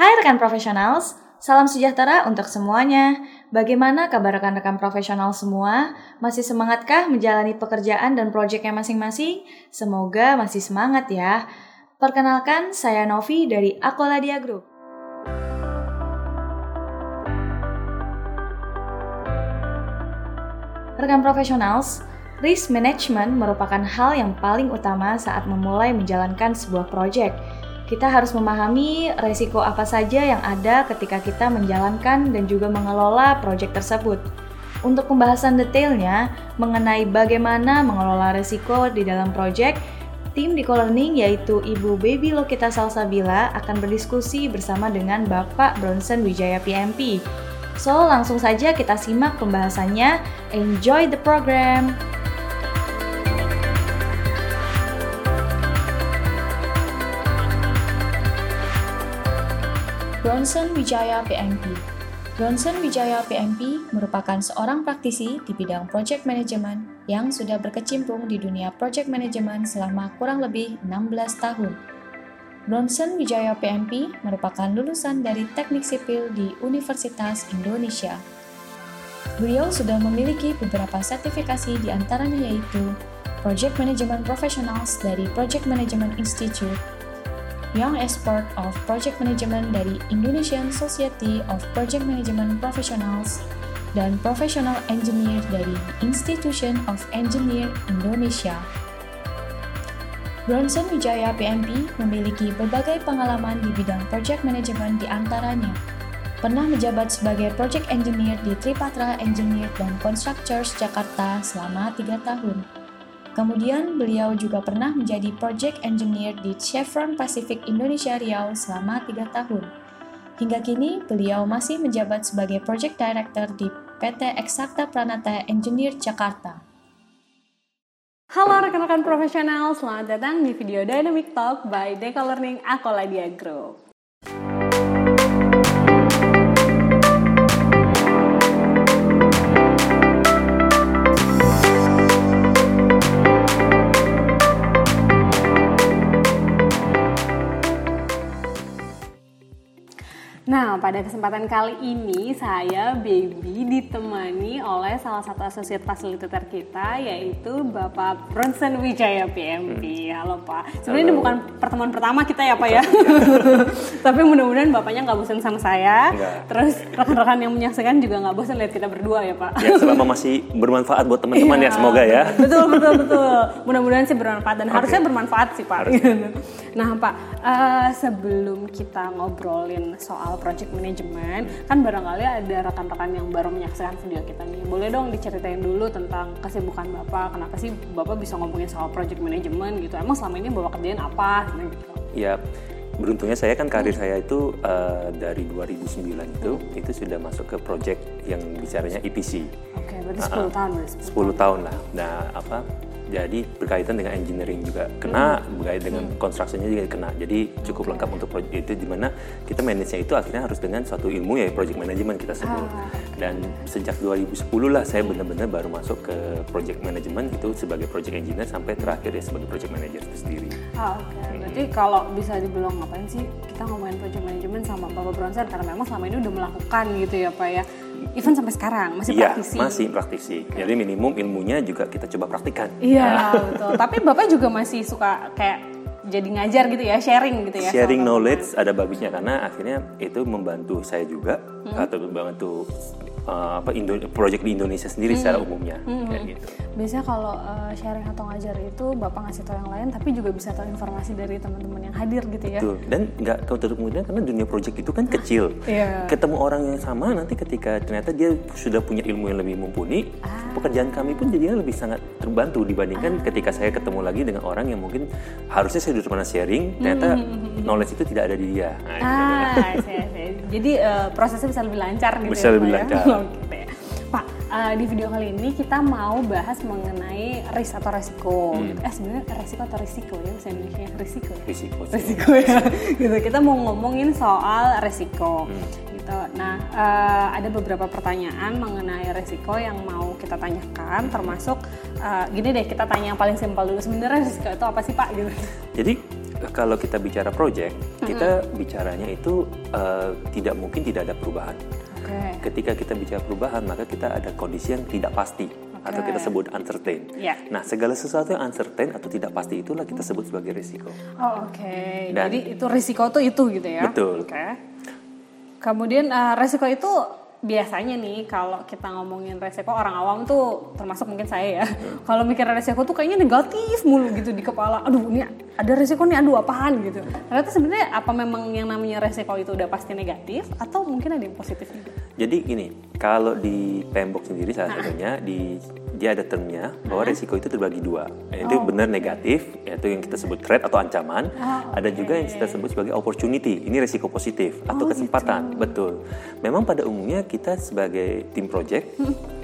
Hai rekan profesionals, salam sejahtera untuk semuanya. Bagaimana kabar rekan-rekan profesional semua? Masih semangatkah menjalani pekerjaan dan proyeknya masing-masing? Semoga masih semangat ya. Perkenalkan, saya Novi dari Akoladia Group. Rekan profesionals, risk management merupakan hal yang paling utama saat memulai menjalankan sebuah proyek kita harus memahami resiko apa saja yang ada ketika kita menjalankan dan juga mengelola proyek tersebut. Untuk pembahasan detailnya mengenai bagaimana mengelola resiko di dalam proyek, tim di Co-Learning yaitu Ibu Baby Lokita Salsabila akan berdiskusi bersama dengan Bapak Bronson Wijaya PMP. So, langsung saja kita simak pembahasannya. Enjoy the program! Bronson Wijaya PMP Bronson Wijaya PMP merupakan seorang praktisi di bidang project management yang sudah berkecimpung di dunia project management selama kurang lebih 16 tahun. Bronson Wijaya PMP merupakan lulusan dari Teknik Sipil di Universitas Indonesia. Beliau sudah memiliki beberapa sertifikasi di antaranya yaitu Project Management Professionals dari Project Management Institute Young Expert of Project Management dari Indonesian Society of Project Management Professionals, dan Professional Engineer dari Institution of Engineer Indonesia. Bronson Wijaya PMP memiliki berbagai pengalaman di bidang project management di antaranya pernah menjabat sebagai project engineer di Tripatra Engineer dan Constructors Jakarta selama tiga tahun. Kemudian beliau juga pernah menjadi project engineer di Chevron Pacific Indonesia Riau selama tiga tahun. Hingga kini, beliau masih menjabat sebagai project director di PT Eksakta Pranata Engineer Jakarta. Halo rekan-rekan profesional, selamat datang di video Dynamic Talk by Deca Learning Akoladia Group. Pada kesempatan kali ini saya Baby ditemani oleh salah satu asosiat fasilitator kita yaitu Bapak Bronson Wijaya PMP. Hmm. Halo Pak. Sebenarnya ini bukan pertemuan pertama kita ya Pak ya. Tapi mudah-mudahan Bapaknya nggak bosan sama saya. Enggak. Terus rekan-rekan yang menyaksikan juga nggak bosan lihat kita berdua ya Pak. Ya, selama masih bermanfaat buat teman-teman ya, ya semoga ya. Betul betul betul. Mudah-mudahan sih bermanfaat dan okay. harusnya bermanfaat sih Pak. nah Pak, uh, sebelum kita ngobrolin soal project management kan barangkali ada rekan-rekan yang baru menyaksikan video kita nih boleh dong diceritain dulu tentang kesibukan bapak kenapa sih bapak bisa ngomongin soal project management gitu emang selama ini bapak kerjain apa gitu ya beruntungnya saya kan karir hmm. saya itu uh, dari 2009 itu hmm. itu sudah masuk ke project yang bicaranya EPC. Oke, okay, berarti 10 uh, tahun 10, 10 tahun lah. Nah, apa jadi berkaitan dengan engineering juga kena hmm. berkaitan dengan hmm. konstruksinya juga kena jadi cukup okay. lengkap untuk proyek itu di mana kita manage itu akhirnya harus dengan suatu ilmu ya project management kita sebut ah. dan sejak 2010 lah saya benar-benar baru masuk ke project management itu sebagai project engineer sampai terakhir ya sebagai project manager itu sendiri ah oke okay. hmm. berarti kalau bisa dibilang ngapain sih kita ngomongin project management sama Bapak Bronzer karena memang selama ini udah melakukan gitu ya Pak ya even sampai sekarang masih ya, praktisi. masih praktisi. Jadi minimum ilmunya juga kita coba praktikkan. Iya nah. betul. Tapi bapak juga masih suka kayak jadi ngajar gitu ya, sharing gitu ya. Sharing knowledge ada bagusnya karena akhirnya itu membantu saya juga hmm. atau membantu uh, apa Indo project di Indonesia sendiri hmm. secara umumnya hmm. kayak gitu. Biasanya kalau uh, sharing atau ngajar itu bapak ngasih tahu yang lain, tapi juga bisa tahu informasi dari teman-teman yang hadir gitu ya. Betul. Dan nggak tertutup kemudian karena dunia project itu kan kecil. yeah. Ketemu orang yang sama nanti ketika ternyata dia sudah punya ilmu yang lebih mumpuni, ah. pekerjaan kami pun jadinya lebih sangat terbantu dibandingkan ah. ketika saya ketemu lagi dengan orang yang mungkin harusnya saya duduk mana sharing, ternyata hmm, hmm, hmm. knowledge itu tidak ada di dia. Nah, ah. Jadi uh, prosesnya bisa lebih lancar gitu bisa ya. lebih ya? lancar. gitu ya. Pak, uh, di video kali ini kita mau bahas mengenai risk atau resiko. Hmm. Gitu. Eh sebenarnya resiko atau risiko ya bahasa Indonesia risiko ya. Risiko. Risiko ya. gitu. Kita mau ngomongin soal resiko. Hmm. Gitu. Nah, uh, ada beberapa pertanyaan mengenai resiko yang mau kita tanyakan, termasuk uh, gini deh kita tanya yang paling simpel dulu. Sebenarnya risiko itu apa sih Pak? Gitu. Jadi kalau kita bicara project, kita bicaranya itu uh, tidak mungkin tidak ada perubahan. Oke. Ketika kita bicara perubahan, maka kita ada kondisi yang tidak pasti atau kita sebut uncertain. Ya. Nah, segala sesuatu yang uncertain atau tidak pasti itulah kita sebut sebagai risiko. Oh, oke. Dan- Jadi itu risiko tuh itu gitu ya. Betul. Oke. Kemudian eh, resiko itu biasanya nih kalau kita ngomongin resiko orang awam tuh termasuk mungkin saya ya. Hmm. Kalau mikir resiko tuh kayaknya negatif mulu gitu di kepala. Aduh, ini ada resiko nih, aduh apaan gitu. Ternyata sebenarnya apa memang yang namanya resiko itu udah pasti negatif atau mungkin ada yang positif juga? Jadi gini, kalau di PMBOK sendiri salah satunya di dia ada termnya bahwa risiko itu terbagi dua. Itu benar negatif, yaitu yang kita sebut threat atau ancaman. ada juga yang kita sebut sebagai opportunity. Ini risiko positif atau kesempatan. Betul. Memang pada umumnya kita sebagai tim project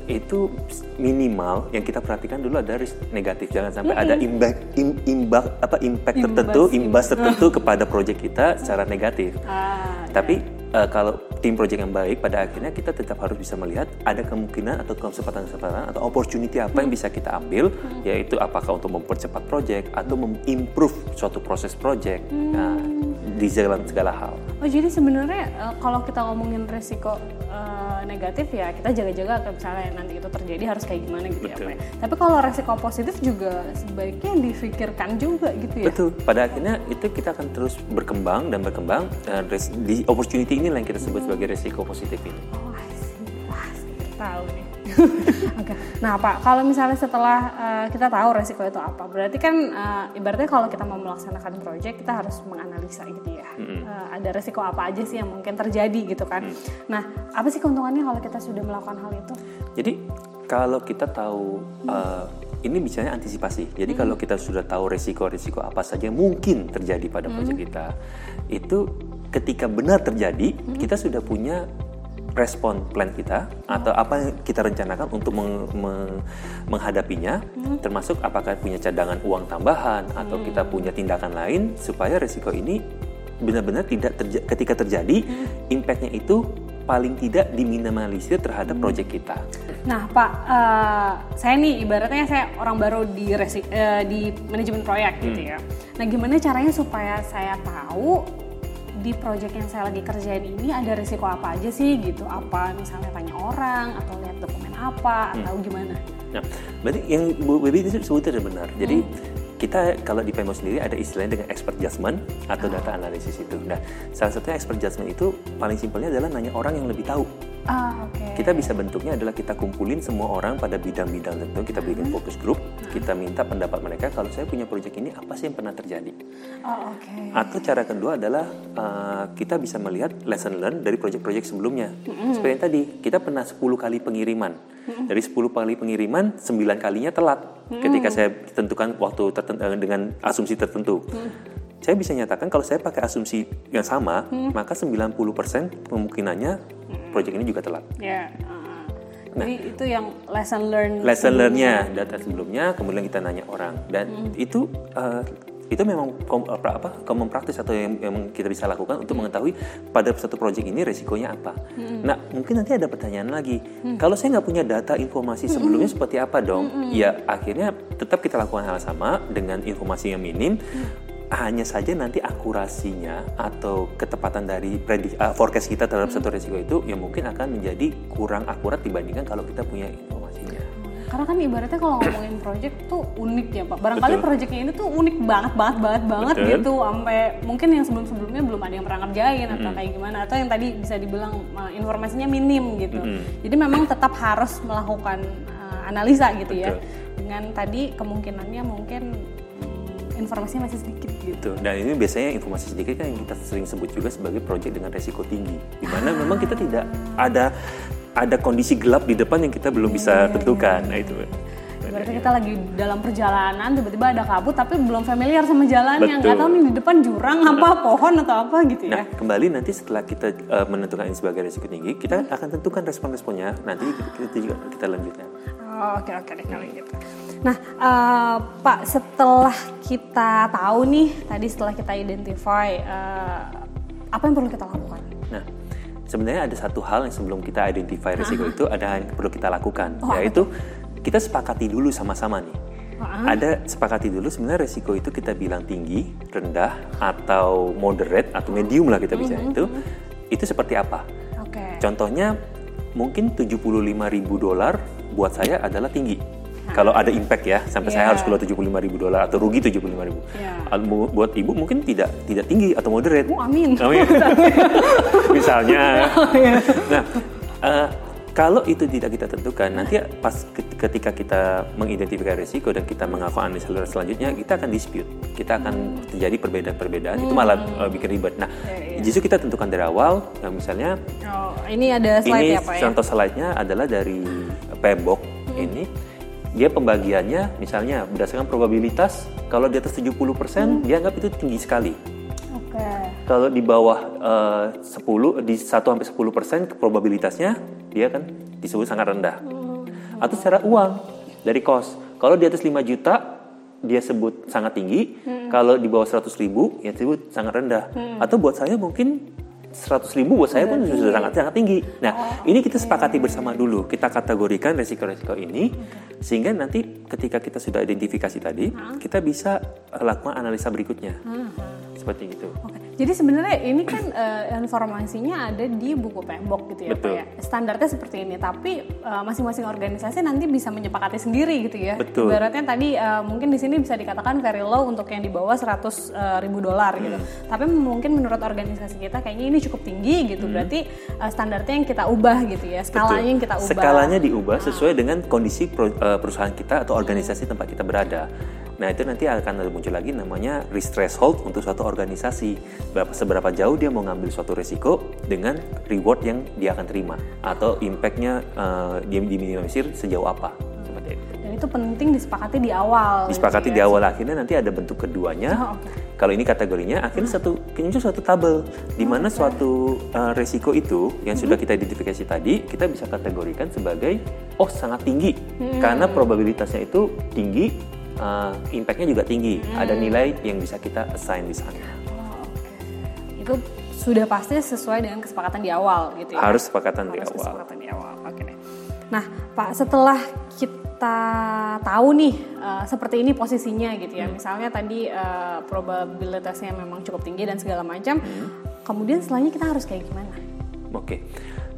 itu minimal yang kita perhatikan dulu ada risk negatif. Jangan sampai ada imbas im- imbas apa impact tertentu, imbas tertentu kepada project kita secara negatif. Ah, Tapi eh, kalau tim project yang baik pada akhirnya kita tetap harus bisa melihat ada kemungkinan atau kesempatan-kesempatan atau opportunity apa yang bisa kita ambil yaitu apakah untuk mempercepat project atau mengimprove suatu proses project. Nah, di segala segala hal. Oh jadi sebenarnya eh, kalau kita ngomongin resiko eh, negatif ya kita jaga-jaga kayak misalnya nanti itu terjadi harus kayak gimana gitu ya Betul. Pak ya. Tapi kalau resiko positif juga sebaiknya difikirkan juga gitu ya. Betul. Pada akhirnya itu kita akan terus berkembang dan berkembang dan res- di opportunity ini yang kita sebut sebagai resiko positif ini. Oh, see. Wah, tahu nih. Oke. Nah, Pak, kalau misalnya setelah eh, kita tahu resiko itu apa, berarti kan eh, ibaratnya kalau kita mau melaksanakan proyek kita harus menganalisa gitu ya. Eh, ada resiko apa aja sih yang mungkin terjadi gitu kan. Nah, apa sih keuntungannya kalau kita sudah melakukan hal itu? Jadi kalau kita tahu uh, ini bicaranya antisipasi. Jadi kalau kita sudah tahu resiko-resiko apa saja yang mungkin terjadi pada proyek kita, itu ketika benar terjadi, kita sudah punya respon plan kita atau apa yang kita rencanakan untuk meng- meng- menghadapinya, termasuk apakah punya cadangan uang tambahan atau kita punya tindakan lain supaya resiko ini benar-benar tidak terja- ketika terjadi, impactnya itu paling tidak diminimalisir terhadap proyek kita. Nah, Pak, eh, saya nih ibaratnya saya orang baru di resi- eh, di manajemen proyek gitu ya. Nah, gimana caranya supaya saya tahu di proyek yang saya lagi kerjain ini ada risiko apa aja sih gitu? Apa misalnya tanya orang atau lihat dokumen apa atau gimana? Nah, berarti yang Bu Baby itu sebutnya sudah benar. Jadi kita kalau di PMO sendiri ada istilahnya dengan expert judgment atau data analisis itu. Nah, salah satunya expert judgment itu paling simpelnya adalah nanya orang yang lebih tahu. Ah, oke. Kita bisa bentuknya adalah kita kumpulin semua orang pada bidang-bidang tertentu, kita bikin fokus grup, kita minta pendapat mereka kalau saya punya proyek ini apa sih yang pernah terjadi. Oh, oke. Atau cara kedua adalah uh, kita bisa melihat lesson learn dari proyek-proyek sebelumnya. Seperti yang tadi, kita pernah 10 kali pengiriman. Dari 10 kali pengiriman, 9 kalinya telat. Ketika saya tentukan waktu tertentu dengan asumsi tertentu. Saya bisa nyatakan kalau saya pakai asumsi yang sama, maka 90% kemungkinannya proyek ini juga telat. Ya. ah. Jadi itu yang lesson learn. lesson learn-nya data sebelumnya kemudian kita nanya orang dan itu eh, itu memang kom, apa, apa common practice atau yang, yang kita bisa lakukan untuk mengetahui pada satu proyek ini resikonya apa. Nah mungkin nanti ada pertanyaan lagi. Kalau saya nggak punya data informasi sebelumnya seperti apa dong? Ya akhirnya tetap kita lakukan hal sama dengan informasi yang minim. Hanya saja nanti akurasinya atau ketepatan dari predik, uh, forecast kita terhadap satu resiko itu ya mungkin akan menjadi kurang akurat dibandingkan kalau kita punya informasinya. Karena kan ibaratnya kalau ngomongin project tuh unik ya Pak. Barangkali Betul. projectnya ini tuh unik banget banget banget banget Betul. gitu. Sampai mungkin yang sebelum-sebelumnya belum ada yang pernah ngerjain atau kayak gimana. Atau yang tadi bisa dibilang uh, informasinya minim gitu. Jadi memang tetap harus melakukan uh, analisa gitu ya. Betul. Dengan tadi kemungkinannya mungkin hmm, informasinya masih sedikit gitu. Gitu. Dan ini biasanya informasi sedikit kan yang kita sering sebut juga sebagai proyek dengan resiko tinggi. Di mana memang kita tidak ada ada kondisi gelap di depan yang kita belum bisa tentukan. Nah itu. Berarti kita lagi dalam perjalanan tiba-tiba ada kabut tapi belum familiar sama jalannya. Nggak tahu nih di depan jurang apa, pohon atau apa gitu ya. Nah, kembali nanti setelah kita eh, menentukan ini sebagai resiko tinggi, kita akan tentukan respon-responnya. Nanti kita juga kita lanjutkan. Oh, Oke oke kalau gitu. Nah eh, Pak setelah kita tahu nih tadi setelah kita identify eh, apa yang perlu kita lakukan? Nah, sebenarnya ada satu hal yang sebelum kita identify risiko itu ada yang perlu kita lakukan, Oh, yaitu kita sepakati dulu sama-sama nih. Ada sepakati dulu sebenarnya resiko itu kita bilang tinggi, rendah, atau moderate atau medium lah kita bisa itu. Itu seperti apa? Oke. Contohnya mungkin 75 ribu dolar buat saya adalah tinggi. Kalau ada impact ya, sampai saya Iya. harus keluar 75 ribu dolar atau rugi 75 ribu. Iya. Buat ibu mungkin tidak tidak tinggi atau moderate. Oh, amin. Amin. Misalnya. Iya. Nah, eh, kalau itu tidak kita tentukan, nanti pas ke- ketika kita mengidentifikasi risiko dan kita mengakukan analisa selanjutnya, kita akan dispute. Kita akan terjadi perbedaan-perbedaan, itu malah eh, bikin ribet. Nah, Iya, justru kita tentukan dari awal, ya misalnya Oh, ini ada slide ini ya Pak ya? contoh slide-nya adalah dari Pembok ini. Dia pembagiannya misalnya berdasarkan probabilitas kalau di atas 70% dianggap itu tinggi sekali. Oke. Kalau di bawah eh, 10 di 1 sampai 10% probabilitasnya dia kan disebut sangat rendah. Atau secara uang dari cost. Kalau di atas 5 juta dia sebut sangat tinggi, kalau di bawah 100 ribu ya disebut sangat rendah. Atau buat saya mungkin 100 ribu buat saya pun sudah sangat sangat tinggi. Nah, ini kita sepakati bersama dulu. Kita kategorikan resiko-resiko ini sehingga nanti ketika kita sudah identifikasi tadi, kita bisa lakukan analisa berikutnya. Seperti itu. Oke. Jadi sebenarnya ini kan eh, informasinya ada di buku Pembok gitu ya Betul. Pak ya. Standarnya seperti ini, tapi eh, masing-masing organisasi nanti bisa menyepakati sendiri gitu ya. Betul. Ibaratnya tadi eh, mungkin di sini bisa dikatakan very low untuk yang di bawah 100 eh, ribu dolar gitu. Hmm. Tapi mungkin menurut organisasi kita kayaknya ini cukup tinggi gitu. Hmm. Berarti eh, standarnya yang kita ubah gitu ya. Skalanya yang kita ubah. Skalanya diubah sesuai dengan kondisi perusahaan kita atau organisasi tempat kita berada. Nah itu nanti akan ada muncul lagi namanya risk threshold untuk suatu organisasi. Berapa seberapa jauh dia mau ngambil suatu resiko dengan reward yang dia akan terima atau impactnya eh, dia diminimalisir sejauh apa. Seperti itu. Dan itu penting disepakati di awal. Disepakati gitu di ya. awal akhirnya nanti ada bentuk keduanya. Oh, oke. Kalau ini kategorinya akhirnya satu muncul suatu tabel di mana suatu uh, resiko itu yang sudah kita identifikasi tadi kita bisa kategorikan sebagai oh sangat tinggi karena probabilitasnya itu tinggi, uh, impactnya juga tinggi. Ada nilai yang bisa kita assign di sana. Oh, oke. Itu sudah pasti sesuai dengan kesepakatan di awal gitu ya. Harus sepakatan di Harus awal. kesepakatan di awal. Oke deh. Nah, Pak, setelah kita tahu nih eh, seperti ini posisinya gitu Hmm. ya. Misalnya tadi eh, probabilitasnya memang cukup tinggi dan segala macam. Hmm. Kemudian setelahnya kita harus kayak gimana? Oke.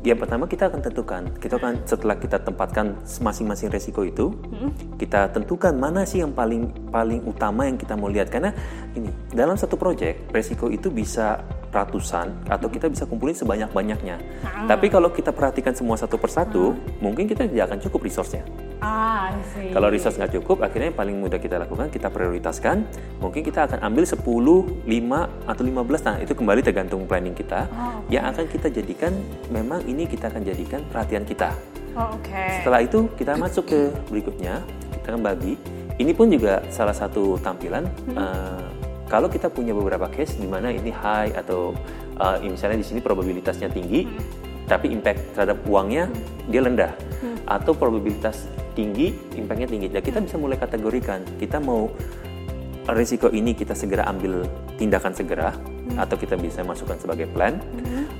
Yang pertama kita akan tentukan, kita akan setelah kita tempatkan masing-masing resiko itu, kita tentukan mana sih yang paling paling utama yang kita mau lihat karena ini dalam satu proyek resiko itu bisa ratusan atau kita bisa kumpulin sebanyak-banyaknya. Tapi kalau kita perhatikan semua satu persatu, mungkin kita tidak akan cukup resource-nya. Ah. Kalau resource nggak cukup, akhirnya yang paling mudah kita lakukan, kita prioritaskan. Mungkin kita akan ambil 10, 5, atau 15. Nah, itu kembali tergantung planning kita. Yang akan kita jadikan, memang ini kita akan jadikan perhatian kita. Oh, oke. Setelah itu, kita masuk ke berikutnya. Kita akan bagi. Ini pun juga salah satu tampilan. eh, kalau kita punya beberapa case di mana ini high atau eh, misalnya di sini probabilitasnya tinggi, tapi impact terhadap uangnya dia rendah, atau probabilitas tinggi, impactnya tinggi. Dan kita bisa mulai kategorikan. Kita mau risiko ini kita segera ambil tindakan segera, atau kita bisa masukkan sebagai plan,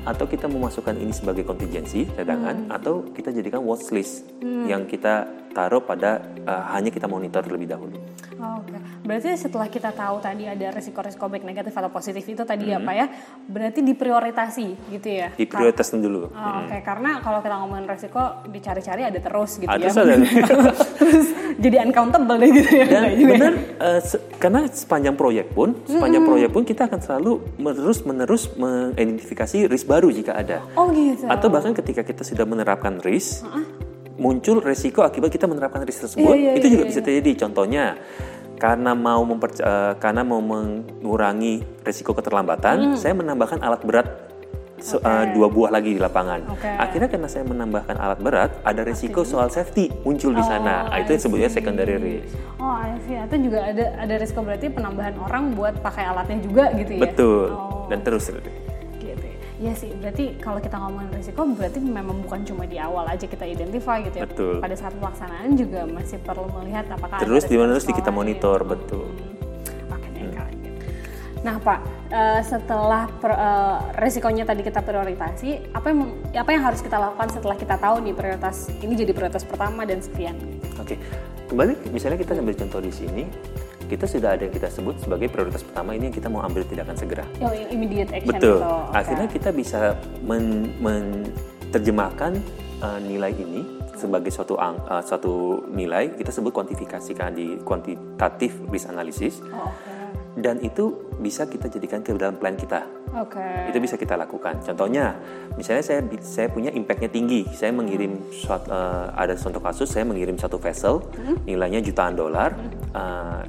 atau kita mau masukkan ini sebagai kontingensi cadangan, atau kita jadikan watch list yang kita taruh pada eh, hanya kita monitor terlebih dahulu. Oh, Oke, berarti setelah kita tahu tadi ada resiko-resiko baik negatif atau positif itu tadi ya Pak ya, berarti diprioritasi gitu ya? Di prioritaskan dulu. Oh, Oke, karena kalau kita ngomongin resiko dicari-cari ada terus gitu Ada ya. saja. terus jadi uncountable deh gitu ya. Dan ya? benar, eh, se- karena sepanjang proyek pun, sepanjang proyek pun kita akan selalu terus menerus mengidentifikasi risk baru jika ada. Oh gitu. Atau bahkan ketika kita sudah menerapkan risk, muncul resiko akibat kita menerapkan risk tersebut, Iya, iya, itu iya, juga iya. bisa terjadi. Contohnya, karena mau memperc- eh, karena mau mengurangi resiko keterlambatan, saya menambahkan alat berat se- eh, dua buah lagi di lapangan. Oke. Akhirnya karena saya menambahkan alat berat, ada resiko soal safety muncul di sana. Ah, itu yang sebutnya secondary risk. Oh, I see. Itu juga ada ada resiko berarti penambahan orang buat pakai alatnya juga gitu ya. Betul. Oh. Dan terus. Gitu ya. Iya sih, berarti kalau kita ngomongin risiko berarti memang bukan cuma di awal aja kita identify gitu ya. Betul. Pada saat pelaksanaan juga masih perlu melihat apakah Terus di mana terus resiko kita monitor, betul. Oke deh, kalau gitu. Nah Pak, uh, setelah per, uh, resikonya tadi kita prioritasi, apa yang apa yang harus kita lakukan setelah kita tahu nih prioritas ini jadi prioritas pertama dan sekian? Oke, kembali misalnya kita ambil contoh di sini, kita sudah ada yang kita sebut sebagai prioritas pertama ini yang kita mau ambil tindakan segera. Oh, immediate action Betul. itu. Okay. Akhirnya kita bisa menerjemahkan uh, nilai ini sebagai suatu ang, uh, suatu nilai kita sebut kuantifikasikan di kuantitatif risk analysis. Oh, okay. Dan itu bisa kita jadikan ke dalam plan kita. Oke. Okay. Itu bisa kita lakukan. Contohnya, misalnya saya saya punya impactnya tinggi. Saya mengirim suatu, uh, ada contoh kasus saya mengirim satu vessel hmm? nilainya jutaan dolar. Uh,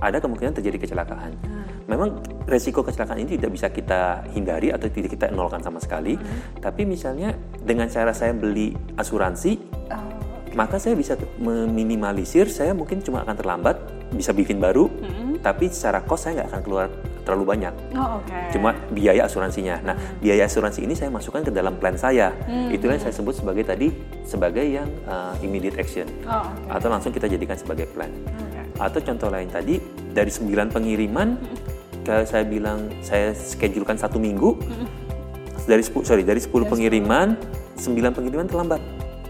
ada kemungkinan terjadi kecelakaan. Hmm. Memang resiko kecelakaan ini tidak bisa kita hindari atau tidak kita nolkan sama sekali. Hmm. Tapi misalnya dengan cara saya beli asuransi, oh, okay. maka saya bisa meminimalisir. Saya mungkin cuma akan terlambat, bisa bikin baru, hmm. tapi secara cost saya nggak akan keluar terlalu banyak. Oh, okay. Cuma biaya asuransinya. Nah, hmm. biaya asuransi ini saya masukkan ke dalam plan saya. Hmm. Itulah yang saya sebut sebagai tadi sebagai yang uh, immediate action. Oh, okay. Atau langsung kita jadikan sebagai plan. Okay. Atau contoh lain tadi dari 9 pengiriman kalau saya bilang saya schedulekan satu minggu dari 10 sorry dari 10 pengiriman 9 pengiriman terlambat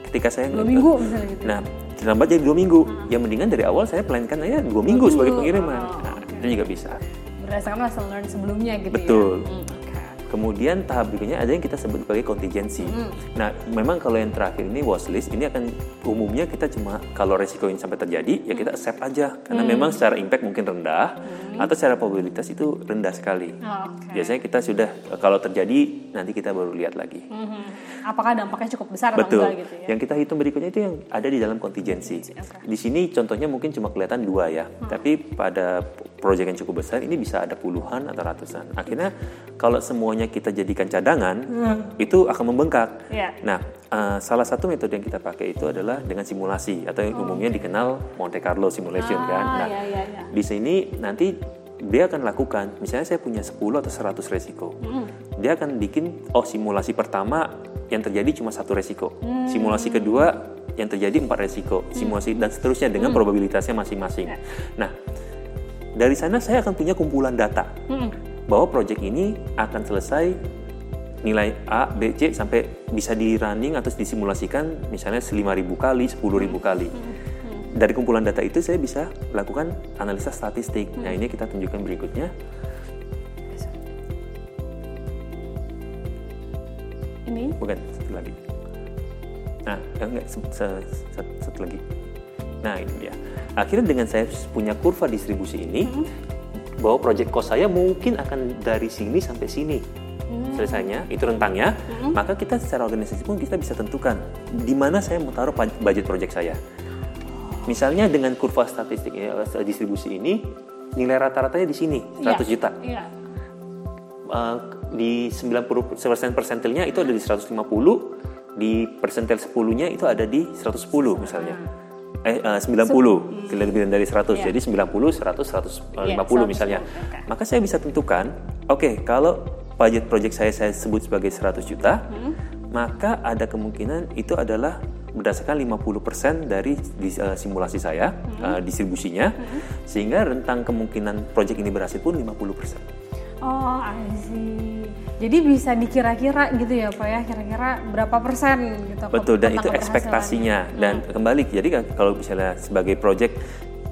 ketika saya dua minggu misalnya gitu. Nah, terlambat jadi dua minggu. Hmm. Ya mendingan dari awal saya plankan aja dua minggu sebagai pengiriman. Oh, nah, okay. itu juga bisa. Berdasarkan lesson learned sebelumnya gitu Betul. ya. Betul. Hmm. Kemudian tahap berikutnya ada yang kita sebut sebagai kontingensi. Hmm. Nah, memang kalau yang terakhir ini watchlist ini akan umumnya kita cuma kalau resiko ini sampai terjadi ya kita accept aja karena hmm. memang secara impact mungkin rendah hmm. Atau secara probabilitas itu rendah sekali. Oh, okay. Biasanya kita sudah kalau terjadi nanti kita baru lihat lagi. Hmm. Apakah dampaknya cukup besar Betul. atau enggak gitu ya? Yang kita hitung berikutnya itu yang ada di dalam kontingensi. Okay. Di sini contohnya mungkin cuma kelihatan dua ya, hmm. tapi pada proyek yang cukup besar ini bisa ada puluhan atau ratusan. Akhirnya kalau semuanya kita jadikan cadangan, hmm. itu akan membengkak. Yeah. Nah, uh, salah satu metode yang kita pakai itu adalah dengan simulasi atau yang oh, umumnya dikenal Monte Carlo simulation ah, kan. Nah, yeah, yeah, yeah. di sini nanti dia akan lakukan, misalnya saya punya 10 atau 100 resiko. Hmm. Dia akan bikin oh simulasi pertama yang terjadi cuma satu resiko. Hmm. Simulasi kedua yang terjadi empat resiko. Hmm. Simulasi dan seterusnya dengan hmm. probabilitasnya masing-masing. Yeah. Nah, dari sana saya akan punya kumpulan data. Hmm bahwa proyek ini akan selesai nilai A, B, C sampai bisa di running atau disimulasikan misalnya 5.000 kali, 10.000 kali. Dari kumpulan data itu saya bisa lakukan analisa statistik. Nah ini kita tunjukkan berikutnya. Ini? Bukan, satu lagi. Nah, enggak, satu lagi. Nah ini dia. Akhirnya dengan saya punya kurva distribusi ini, bahwa project cost saya mungkin akan dari sini sampai sini selesainya itu rentangnya hmm. maka kita secara organisasi pun kita bisa tentukan di mana saya mau taruh budget project saya misalnya dengan kurva statistik ya, distribusi ini nilai rata-ratanya di sini 100 yeah. juta yeah. Uh, di 90 persen persentilnya itu ada di 150 di persentil 10 nya itu ada di 110 misalnya hmm eh uh, 90 hmm. lebih dari 100 yeah. jadi 90 100 150 yeah, misalnya okay. maka saya bisa tentukan oke okay, kalau budget project saya saya sebut sebagai 100 juta hmm. maka ada kemungkinan itu adalah berdasarkan 50% dari di, uh, simulasi saya hmm. uh, distribusinya hmm. sehingga rentang kemungkinan project ini berhasil pun 50% Oh, I see. Jadi bisa dikira-kira gitu ya Pak ya, kira-kira berapa persen gitu. Betul, dan itu ekspektasinya. Dan hmm. kembali, jadi kalau misalnya sebagai project,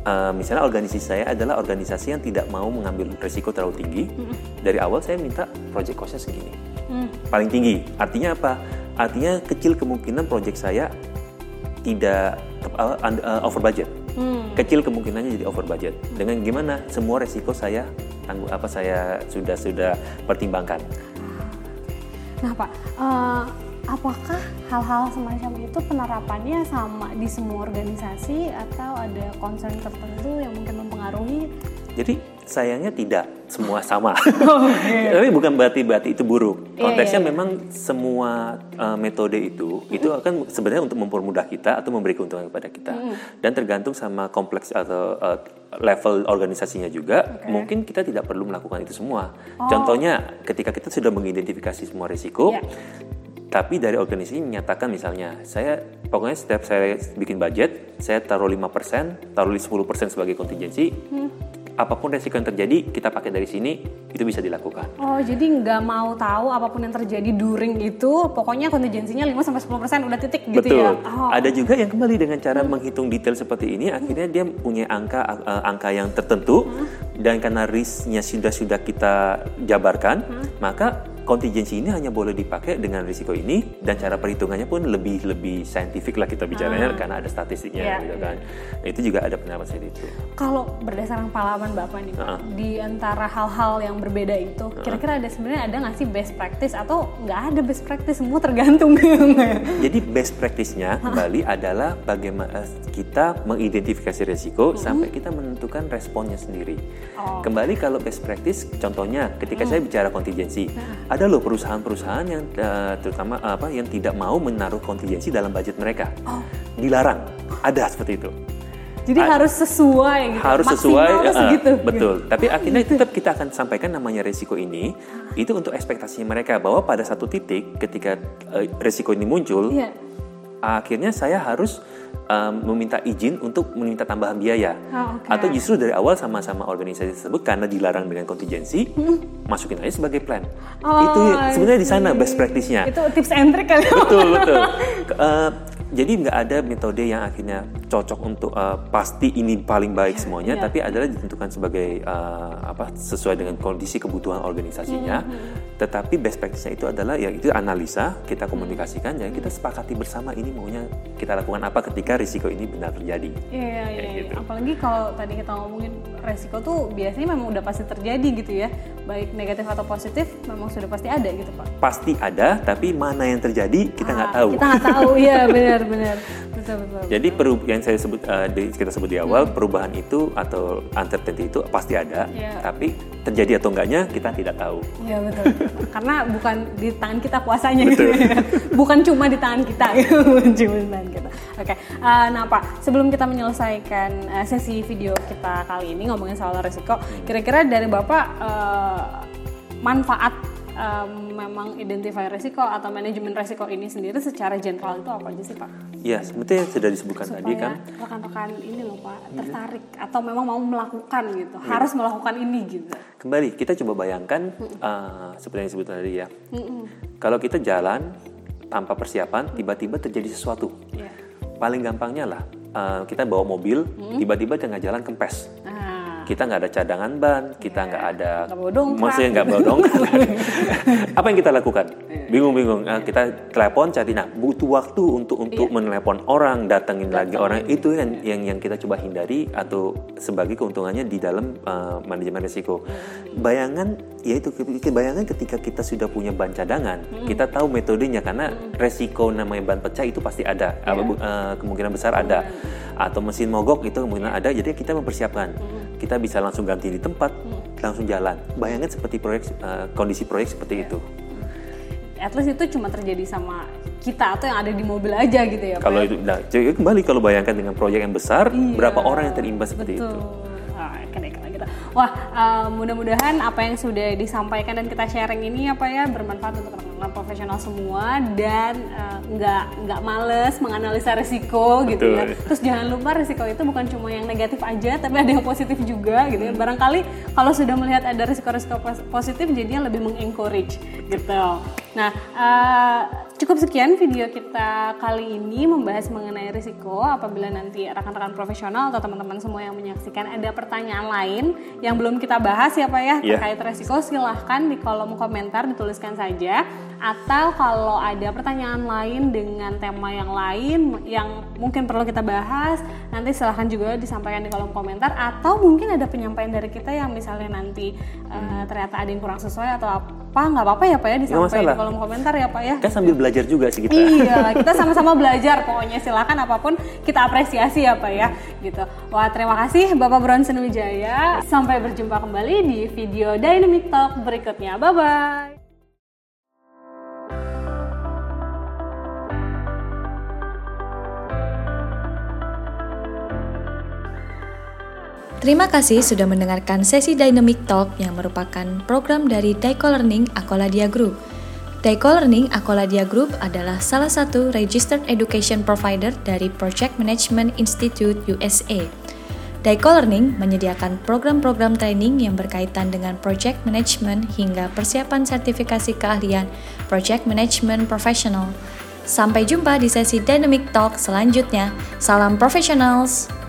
uh, misalnya organisasi saya adalah organisasi yang tidak mau mengambil risiko terlalu tinggi. Hmm. Dari awal saya minta project cost-nya segini. Hmm. Paling tinggi. Artinya apa? Artinya kecil kemungkinan project saya tidak uh, uh, over budget. Hmm. Kecil kemungkinannya jadi over budget. Dengan gimana? Semua resiko saya tanggung apa saya sudah sudah pertimbangkan. Nah Pak, uh, apakah hal-hal semacam itu penerapannya sama di semua organisasi atau ada concern tertentu yang mungkin mempengaruhi? Jadi sayangnya tidak semua sama. okay. Tapi bukan berarti berarti itu buruk. Iya, Konteksnya yeah, yeah, memang semua uh, metode itu itu akan sebenarnya untuk mempermudah kita atau memberi keuntungan kepada kita. Mm. Dan tergantung sama kompleks atau uh, level organisasinya juga. Okay. Mungkin kita tidak perlu melakukan itu semua. Oh. Contohnya ketika kita sudah mengidentifikasi semua risiko, yeah tapi dari organisasi menyatakan misalnya saya pokoknya setiap saya bikin budget saya taruh 5% taruh 10% sebagai kontingensi hmm apa pun resiko yang terjadi kita pakai dari sini itu bisa dilakukan. Oh, jadi nggak mau tahu apa pun yang terjadi during itu, pokoknya kontingensinya 5 sampai 10% udah titik gitu Betul. ya. Oh. Ada juga yang kembali dengan cara menghitung detail seperti ini, akhirnya dia punya angka uh, angka yang tertentu dan karena risknya sudah sudah kita jabarkan, maka kontingensi ini hanya boleh dipakai dengan risiko ini dan cara perhitungannya pun lebih lebih saintifik lah kita bicaranya karena ada statistiknya Iya, gitu kan. Nah, itu juga ada pendapat saya itu. Kalau berdasarkan pengalaman Bapak nih, Uh-uh. di antara hal-hal yang berbeda itu, kira-kira ada sebenarnya ada nggak sih best practice atau nggak ada best practice semua tergantung? Jadi best practice-nya kembali adalah bagaimana kita mengidentifikasi resiko sampai kita menentukan responnya sendiri. Oh. Kembali kalau best practice, contohnya ketika saya bicara kontingensi, ada loh perusahaan-perusahaan yang eh, terutama apa yang tidak mau menaruh kontingensi dalam budget mereka, dilarang. Ada seperti itu. Jadi A- harus sesuai gitu. harus sesuai eh, segitu. betul tapi akhirnya tetap kita akan sampaikan namanya resiko ini itu untuk ekspektasinya mereka bahwa pada satu titik ketika eh, resiko ini muncul Iya. Akhirnya saya harus um, meminta izin untuk meminta tambahan biaya. Oh, oke. atau justru dari awal sama-sama organisasi tersebut karena dilarang dengan kontingensi masukin aja sebagai plan. Oh, itu sebenarnya di sana best practice-nya. Itu tips and trick kali. betul betul. Eh, jadi nggak ada metode yang akhirnya cocok untuk eh, pasti ini paling baik semuanya iya. tapi adalah ditentukan sebagai eh, apa sesuai dengan kondisi kebutuhan organisasinya. Hmm, tetapi best practice-nya itu adalah ya itu analisa kita komunikasikan dan kita sepakati bersama ini maunya kita lakukan apa ketika risiko ini benar terjadi Iya, iya, Kayak iya. gitu. Apalagi kalau tadi kita ngomongin resiko tuh biasanya memang udah pasti terjadi gitu ya. Baik negatif atau positif memang sudah pasti ada gitu, Pak. pasti ada tapi mana yang terjadi kita nggak Ah, tahu Kita nggak tahu, iya benar-benar. Betul, betul. Jadi peru yang saya sebut eh, di- kita sebut di awal perubahan itu atau uncertainty itu pasti ada, Iya. tapi terjadi atau enggaknya kita tidak tahu. Iya betul. Karena bukan di tangan kita kuasanya gitu ya. Bukan cuma di tangan kita gitu, cuma di tangan kita. Oke. eh, nah Pak, sebelum kita menyelesaikan eh, sesi video kita kali ini ngomongin soal resiko, kira-kira dari Bapak eh, manfaat eh, memang identify resiko atau manajemen resiko ini sendiri secara general itu apa aja sih Pak? Ya, seperti yang sudah disebutkan tadi Supaya kan. rekan-rekan ini loh Pak tertarik atau memang mau melakukan gitu, harus melakukan ini gitu. Kembali kita coba bayangkan eh, seperti yang disebut tadi ya. Kalau kita jalan tanpa persiapan, tiba-tiba terjadi sesuatu. Iya. Paling gampangnya lah eh, kita bawa mobil, tiba-tiba tengah jalan kempes. Nah, kita nggak ada cadangan ban, kita nggak ada, Nggak bawa dongkrak. maksudnya nggak bawa dongkrak. Apa yang kita lakukan? Bingung-bingung. Eh, kita telepon, cari. Nah, butuh waktu untuk untuk menelepon orang, datengin lagi orang. Itu yang yang yang kita coba hindari atau sebagai keuntungannya di dalam eh, manajemen risiko. Bayangan, yaitu bayangan ketika kita sudah punya ban cadangan, kita tahu metodenya karena resiko namanya ban pecah itu pasti ada, bu- eh, kemungkinan besar ada. Atau mesin mogok itu kemungkinan ada. Jadi kita mempersiapkan. Kita bisa langsung ganti di tempat, langsung jalan. Bayangkan seperti proyek eh, kondisi proyek seperti itu. at least itu cuma terjadi sama kita atau yang ada di mobil aja gitu ya? Kalau itu, nah, jadi kembali kalau bayangkan dengan proyek yang besar, berapa orang yang terimbas seperti Betul. itu? Ah, gitu. Wah, eh, mudah-mudahan apa yang sudah disampaikan dan kita sharing ini apa ya bermanfaat untuk rekan-rekan profesional semua dan eh, nggak nggak males menganalisa risiko gitu ya. Betul. Terus jangan lupa risiko itu bukan cuma yang negatif aja, tapi ada yang positif juga gitu ya. Barangkali kalau sudah melihat ada risiko-risiko pos- positif, jadinya lebih mengencourage gitu. Nah, eh, cukup sekian video kita kali ini membahas mengenai risiko. Apabila nanti rekan-rekan profesional atau teman-teman semua yang menyaksikan ada pertanyaan lain yang belum kita bahas ya Pak ya Iya. terkait resiko, silahkan di kolom komentar dituliskan saja. Atau kalau ada pertanyaan lain dengan tema yang lain yang mungkin perlu kita bahas, nanti silahkan juga disampaikan di kolom komentar. Atau mungkin ada penyampaian dari kita yang misalnya nanti eh, ternyata ada yang kurang sesuai atau apa, nggak apa-apa ya Pak ya disampaikan di kolom komentar ya Pak ya. Kan sambil belajar juga sih kita. Iya, kita sama-sama belajar pokoknya silakan apa pun kita apresiasi ya Pak ya gitu. Wah, terima kasih Bapak Bronson Wijaya. Sampai berjumpa kembali di video Dynamic Talk berikutnya. Bye bye. Terima kasih sudah mendengarkan sesi Dynamic Talk yang merupakan program dari Daiko Learning Akoladia Group. Daiko Learning Akoladia Group adalah salah satu registered education provider dari Project Management Institute USA. Daiko Learning menyediakan program-program training yang berkaitan dengan project management hingga persiapan sertifikasi keahlian project management professional. Sampai jumpa di sesi Dynamic Talk selanjutnya. Salam professionals!